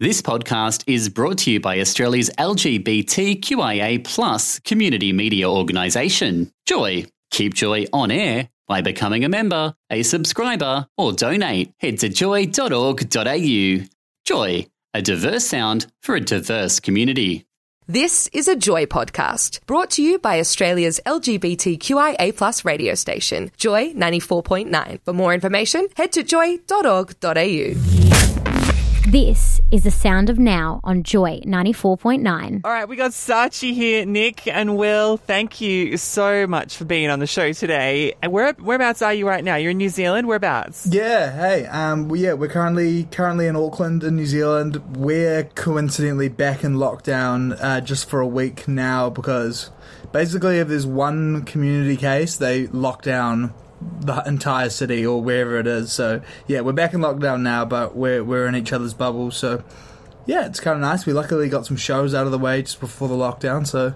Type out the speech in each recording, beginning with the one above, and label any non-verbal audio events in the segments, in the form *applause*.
This podcast is brought to you by Australia's LGBTQIA plus community media organisation, Joy. Keep Joy on air by becoming a member, a subscriber, or donate. Head to joy.org.au. Joy, a diverse sound for a diverse community. This is a Joy podcast brought to you by Australia's LGBTQIA plus radio station, Joy 94.9. For more information, head to joy.org.au. This is the sound of now on Joy 94.9. All right, we got Sachi here, Nick and Will. Thank you so much for being on the show today. And where whereabouts are you right now? You're in New Zealand. Whereabouts? Yeah, hey, um, well, yeah, we're currently currently in Auckland in New Zealand. We're coincidentally back in lockdown uh, just for a week now because basically, if there's one community case, they lock down the entire city or wherever it is. So yeah, we're back in lockdown now, but we're we're in each other's bubbles. So yeah, it's kind of nice. We luckily got some shows out of the way just before the lockdown. So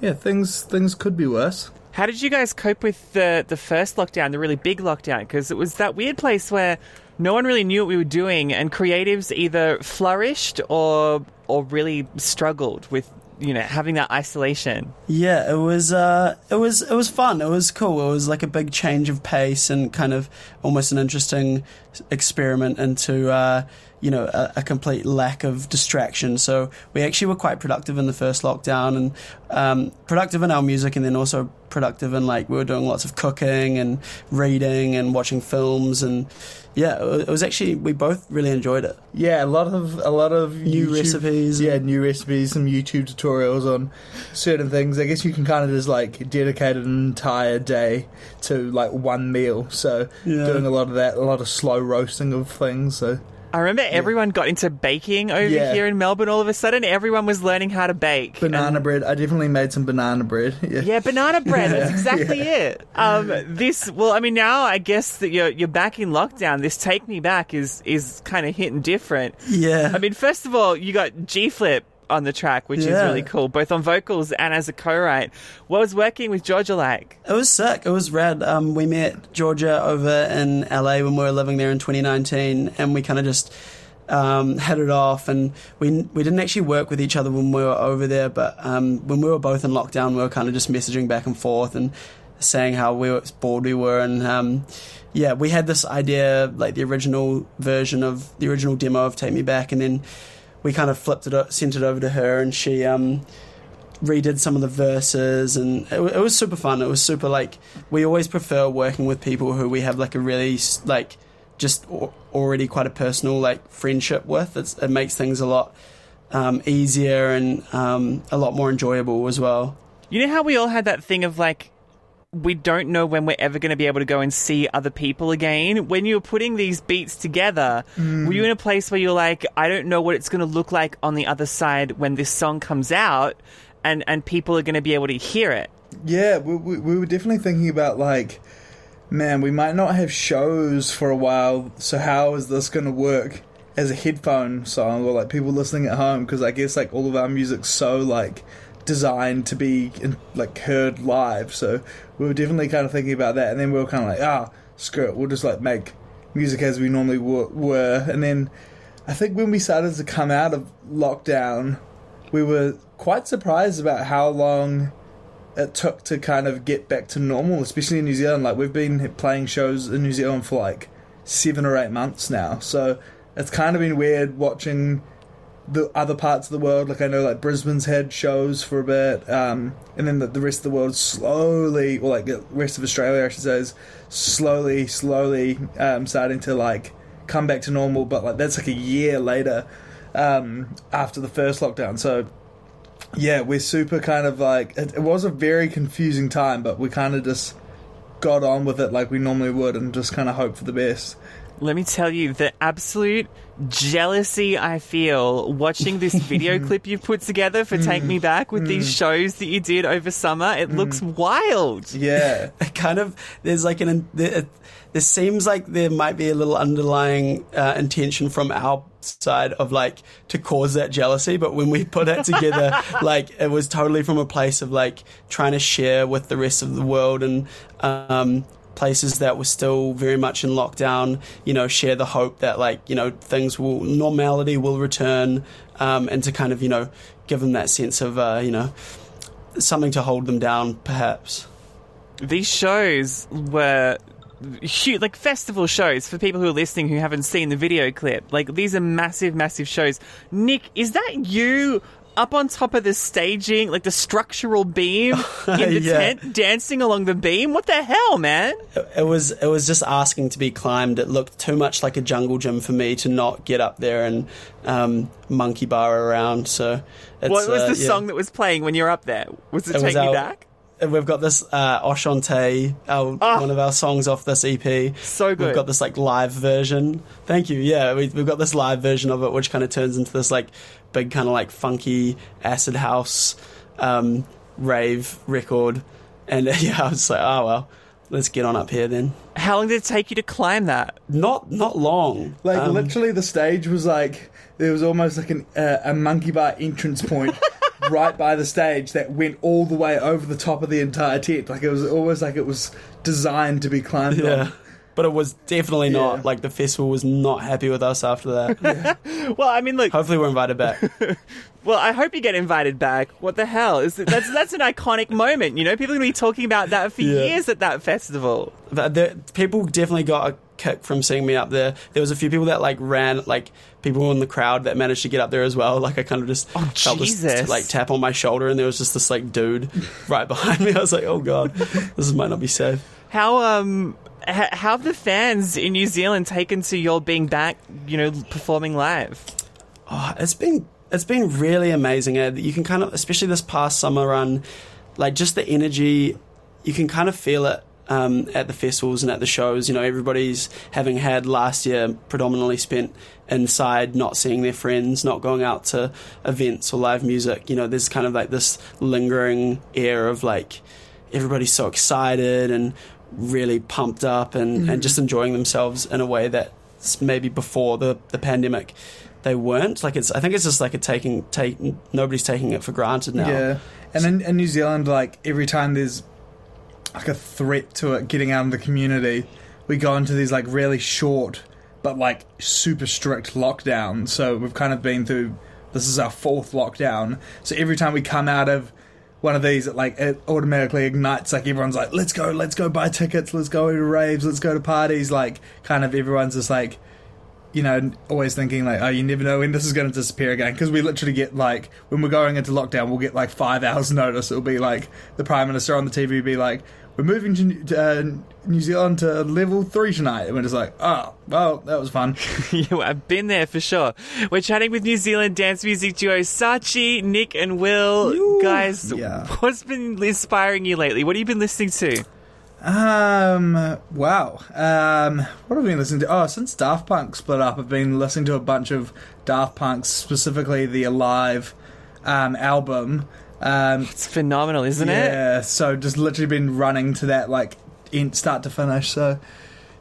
yeah, things things could be worse. How did you guys cope with the the first lockdown, the really big lockdown? Because it was that weird place where no one really knew what we were doing, and creatives either flourished or or really struggled with you know having that isolation. Yeah, it was uh, it was it was fun. It was cool. It was like a big change of pace and kind of almost an interesting experiment into uh, you know a, a, complete lack of distraction. So we actually were quite productive in the first lockdown and um, productive in our music, and then also productive in like we were doing lots of cooking and reading and watching films and yeah, it was actually we both really enjoyed it. Yeah, a lot of a lot of new YouTube, recipes. Yeah, new recipes, some YouTube tutorials on certain things. I guess you can kind of just like dedicate an entire day to like one meal. So yeah. doing a lot of that, a lot of slow roasting of things. So I remember everyone got into baking over yeah. here in Melbourne all of a sudden. Everyone was learning how to bake. Banana bread. I definitely made some banana bread. *laughs* Yeah, yeah banana bread. That's *laughs* exactly it. Um, this, well, I mean, now I guess that you're, you're back in lockdown. This Take Me Back is, is kind of hitting different. Yeah. I mean, first of all, you got G Flip on the track, which yeah. is really cool, both on vocals and as a co-write. What was working with Georgia like? It was sick. It was rad. Um, we met Georgia over in LA when we were living there in 2019, and we kind of just um, hit it off. And we we didn't actually work with each other when we were over there, but um, when we were both in lockdown, we were kind of just messaging back and forth and saying how we were bored we were and um, yeah we had this idea like the original version of the original demo of take me back and then we kind of flipped it, sent it over to her, and she um, redid some of the verses, and it, it, was super fun. It was super like we always prefer working with people who we have like a really like just already quite a personal like friendship with. It's, it makes things a lot um, easier and um, a lot more enjoyable as well. You know how we all had that thing of like we don't know when we're ever going to be able to go and see other people again. When you were putting these beats together, mm. were you in a place where you're like, I don't know what it's going to look like on the other side when this song comes out, and and people are going to be able to hear it? Yeah, we, we, we were definitely thinking about like, man, we might not have shows for a while. So how is this going to work? as a headphone song or like people listening at home because I guess like all of our music's so like designed to be like heard live. So we were definitely kind of thinking about that, and then we were kind of like, ah, screw it, we'll just like make music as we normally were. And then I think when we started to come out of lockdown, we were quite surprised about how long it took to kind of get back to normal, especially in New Zealand. Like we've been playing shows in New Zealand for like seven or eight months now, so it's kind of been weird watching the other parts of the world. Like I know, like Brisbane's had shows for a bit, um, and then the, the, rest of the world slowly, or like the rest of Australia, I should say, is slowly, slowly um, starting to like come back to normal. But like that's like a year later um, after the first lockdown. So yeah, we're super kind of like it, it was a very confusing time, but we kind of just got on with it like we normally would, and just kind of hope for the best let me tell you the absolute jealousy I feel watching this *laughs* video clip you've put together for Take Me Back with these mm. shows that you did over summer. It looks mm. wild. Yeah. *laughs* Kind of, there's like an, there, there seems like there might be a little underlying uh, intention from our side of like to cause that jealousy. But when we put it together, *laughs* like it was totally from a place of like trying to share with the rest of the world and, um, places that were still very much in lockdown, you know, share the hope that like you know things will normality will return, um, and to kind of you know give them that sense of uh, you know something to hold them down, perhaps. These shows were huge, like festival shows for people who are listening who haven't seen the video clip. Like these are massive, massive shows. Nick, is that you? Up on top of the staging, like the structural beam *laughs* in the Yeah. tent, dancing along the beam. What the hell, man? It was it was just asking to be climbed. It looked too much like a jungle gym for me to not get up there and um, monkey bar around. So, it's, What was uh, the yeah. song that was playing when you were up there? Was it, It Take was Me our- Back? And We've got this uh, Oshante, our, Ah. one of our songs off this EP. So good. We've got this like live version. Thank you. Yeah, we, we've got this live version of it, which kind of turns into this like big kind of like funky acid house um, rave record. And *laughs* yeah, I was like, oh well, let's get on up here then. How long did it take you to climb that? Not not long. Like Um, literally, the stage was like there was almost like an, uh, a monkey bar entrance point *laughs* right by the stage that went all the way over the top of the entire tent. Like it was almost like it was designed to be climbed Yeah. on. But it was definitely not. Yeah. Like the festival was not happy with us after that. *laughs* Well, I mean, look. Hopefully, we're invited back. *laughs* Well, I hope you get invited back. What the hell is that? That's that's an iconic moment. You know, people are going to be talking about that for Yeah. years at that festival. But there, people definitely got a kick from seeing me up there. There was a few people that like ran, like people in the crowd that managed to get up there as well. Like I kind of just felt this like tap on my shoulder, and there was just this like dude *laughs* right behind me. I was like, oh god, this might not be safe. How um h- how have the fans in New Zealand taken to your being back? You know, performing live. Oh, it's been it's been really amazing. Ed. You can kind of, especially this past summer run, like just the energy. You can kind of feel it um, at the festivals and at the shows. You know, everybody's having had last year predominantly spent inside, not seeing their friends, not going out to events or live music. You know, there's kind of like this lingering air of like everybody's so excited and really pumped up and, and just enjoying themselves in a way that maybe before the, the pandemic they weren't. Like it's, I think it's just like a taking, take, nobody's taking it for granted now. Yeah, and in, in New Zealand, like every time there's like a threat to it getting out of the community, we go into these like really short but like super strict lockdowns. So we've kind of been through. This is our fourth lockdown. So every time we come out of one of these, it like it automatically ignites. Like everyone's like, "Let's go, let's go buy tickets, let's go to raves, let's go to parties." Like kind of everyone's just like you know, always thinking like, oh, you never know when this is going to disappear again. Because we literally get like, when we're going into lockdown, we'll get like five hours *laughs* notice. It'll be like the prime minister on the TV be like, we're moving to New- uh, New Zealand to level three tonight, and we're just like, oh, well, that was fun. *laughs* Yeah, I've been there for sure. We're chatting with New Zealand dance music duo Sachi, Nick, and Will. Guys, Yeah. what's been inspiring you lately? What have you been listening to? Um, wow. Um, what have I been listening to? Oh, since Daft Punk split up, I've been listening to a bunch of Daft Punk, specifically the Alive um, album. Um, It's phenomenal, isn't it? yeah, so just literally been running to that like in start to finish. So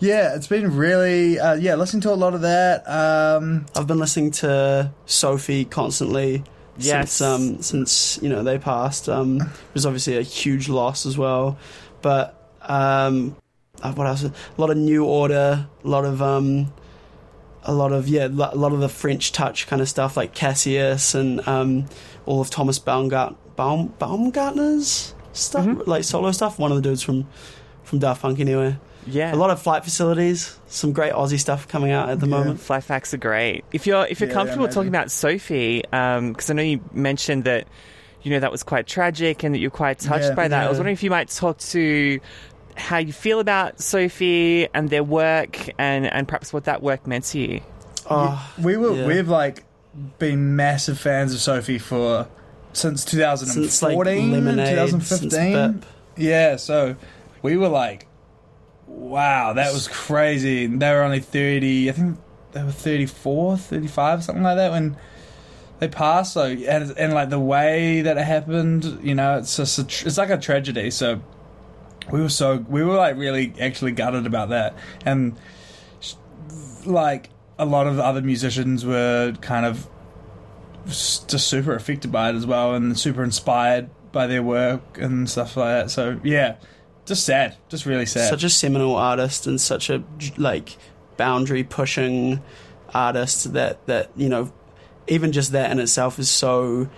yeah, it's been really uh, yeah, listening to a lot of that. Um, I've been listening to Sophie constantly Yes. since um, since you know they passed. Um, it was obviously a huge loss as well, but um, uh, what else? A lot of New Order, a lot of um, a lot of yeah, a lot of the French touch kind of stuff like Cassius and um, all of Thomas Baumgart Baum, Baumgartner's stuff, Mm-hmm. like solo stuff. One of the dudes from from Daft Punk anyway. Yeah. A lot of flight facilities, some great Aussie stuff coming out at the Yeah. moment. Fly facts are great. If you're if you're Yeah, comfortable talking about Sophie, because I know you mentioned that you know that was quite tragic and that you're quite touched Yeah, by that. I was wondering if you might talk to how you feel about Sophie and their work and and perhaps what that work meant to you. Oh, we were yeah. we've like been massive fans of Sophie for since 2014, since like Lemonade, 2015. Bipp. Yeah, so we were like, wow, that was crazy. They were only 30, I think they were 34, 35, something like that when they passed. So, and, and like the way that it happened, you know, it's just, a, tr- it's like a tragedy. So we were so, we were like really actually gutted about that. And like a lot of other musicians were kind of just super affected by it as well and super inspired by their work and stuff like that. So yeah, just sad, just really sad. such a seminal artist and such a like boundary pushing artist that that you know even just that in itself is so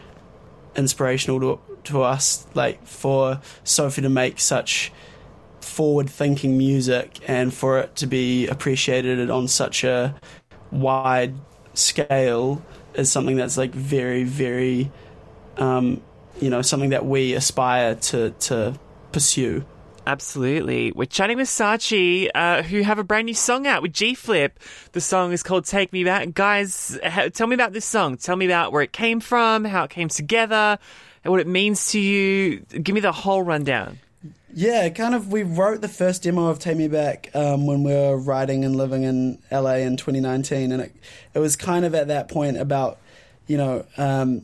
inspirational to to us like for Sophie to make such forward thinking music and for it to be appreciated on such a wide scale is something that's like very very um, you know something that we aspire to to pursue Absolutely. We're chatting with Sachi, uh, who have a brand new song out with G Flip. The song is called Take Me Back. Guys, ha- tell me about this song. Tell me about where it came from, how it came together, and what it means to you. Give me the whole rundown. Yeah, kind of. We wrote the first demo of Take Me Back um, when we were writing and living in LA in 2019, and it, it was kind of at that point about, you know, um,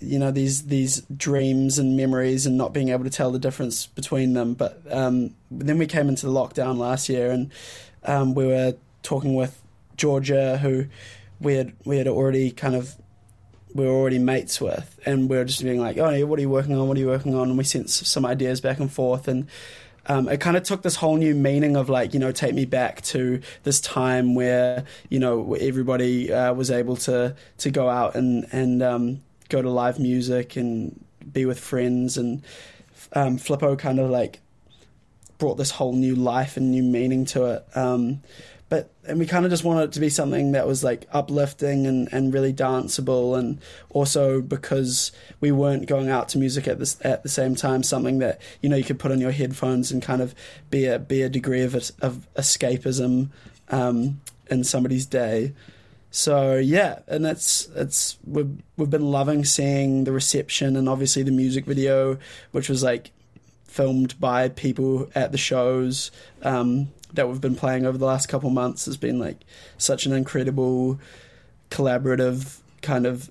you know these these dreams and memories and not being able to tell the difference between them. But um, then we came into the lockdown last year, and um, we were talking with Georgia, who we had we had already kind of we were already mates with, and we were just being like, "Oh, what are you working on? What are you working on?" And we sent some ideas back and forth, and um, it kind of took this whole new meaning of like, you know, take me back to this time where you know everybody uh, was able to to go out and and um, go to live music and be with friends, and um, Flippo kind of like brought this whole new life and new meaning to it. But and we kind of just wanted it to be something that was like uplifting and, and really danceable, and also because we weren't going out to music at this at the same time, something that you know you could put on your headphones and kind of be a be a degree of of escapism um, in somebody's day. So yeah, and that's it's we've we've been loving seeing the reception and obviously the music video, which was like filmed by people at the shows um, that we've been playing over the last couple months has been like such an incredible collaborative kind of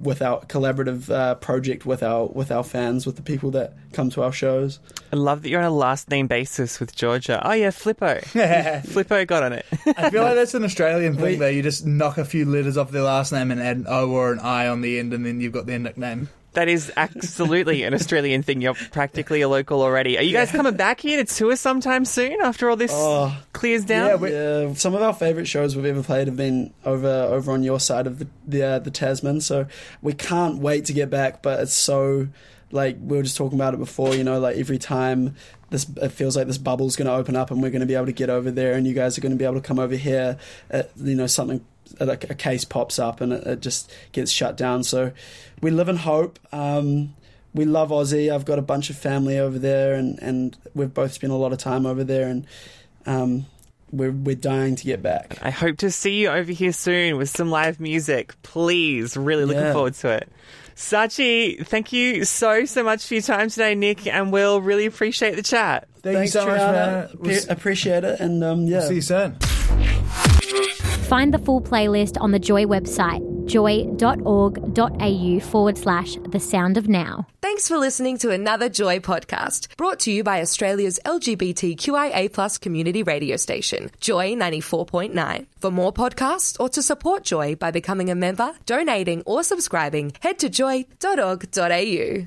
without collaborative uh, project with our with our fans with the people that come to our shows. I love that you're on a last name basis with Georgia. Oh, yeah, Flippo. *laughs* Flippo got on it. I feel like that's an Australian thing We- though. You just knock a few letters off their last name and add an O or an I on the end, and then you've got their nickname. That is absolutely an Australian thing. You're practically a local already. Are you guys coming back here to tour sometime soon after all this Oh. clears down? Yeah, Yeah, some of our favorite shows we've ever played have been over over on your side of the the, uh, the Tasman. So we can't wait to get back. But it's so like we were just talking about it before. You know, like every time this it feels like this bubble's going to open up and we're going to be able to get over there, and you guys are going to be able to come over here. Uh, you know, something a, a case pops up and it, it just gets shut down. So we live in hope. Um, we love Aussie. I've got a bunch of family over there, and, and we've both spent a lot of time over there, and um, we're we're dying to get back. I hope to see you over here soon with some live music. Please, really looking Yeah. forward to it. Sachi, thank you so, so much for your time today, Nick, and Will really appreciate the chat. Thank Thanks, you so much, man. Pe- appreciate it, and um, yeah, see you soon. Find the full playlist on the Joy website, joy.org.au forward slash the sound of now. Thanks for listening to another Joy podcast brought to you by Australia's LGBTQIA plus community radio station, Joy 94.9. For more podcasts or to support Joy by becoming a member, donating, or subscribing, head to joy.org.au.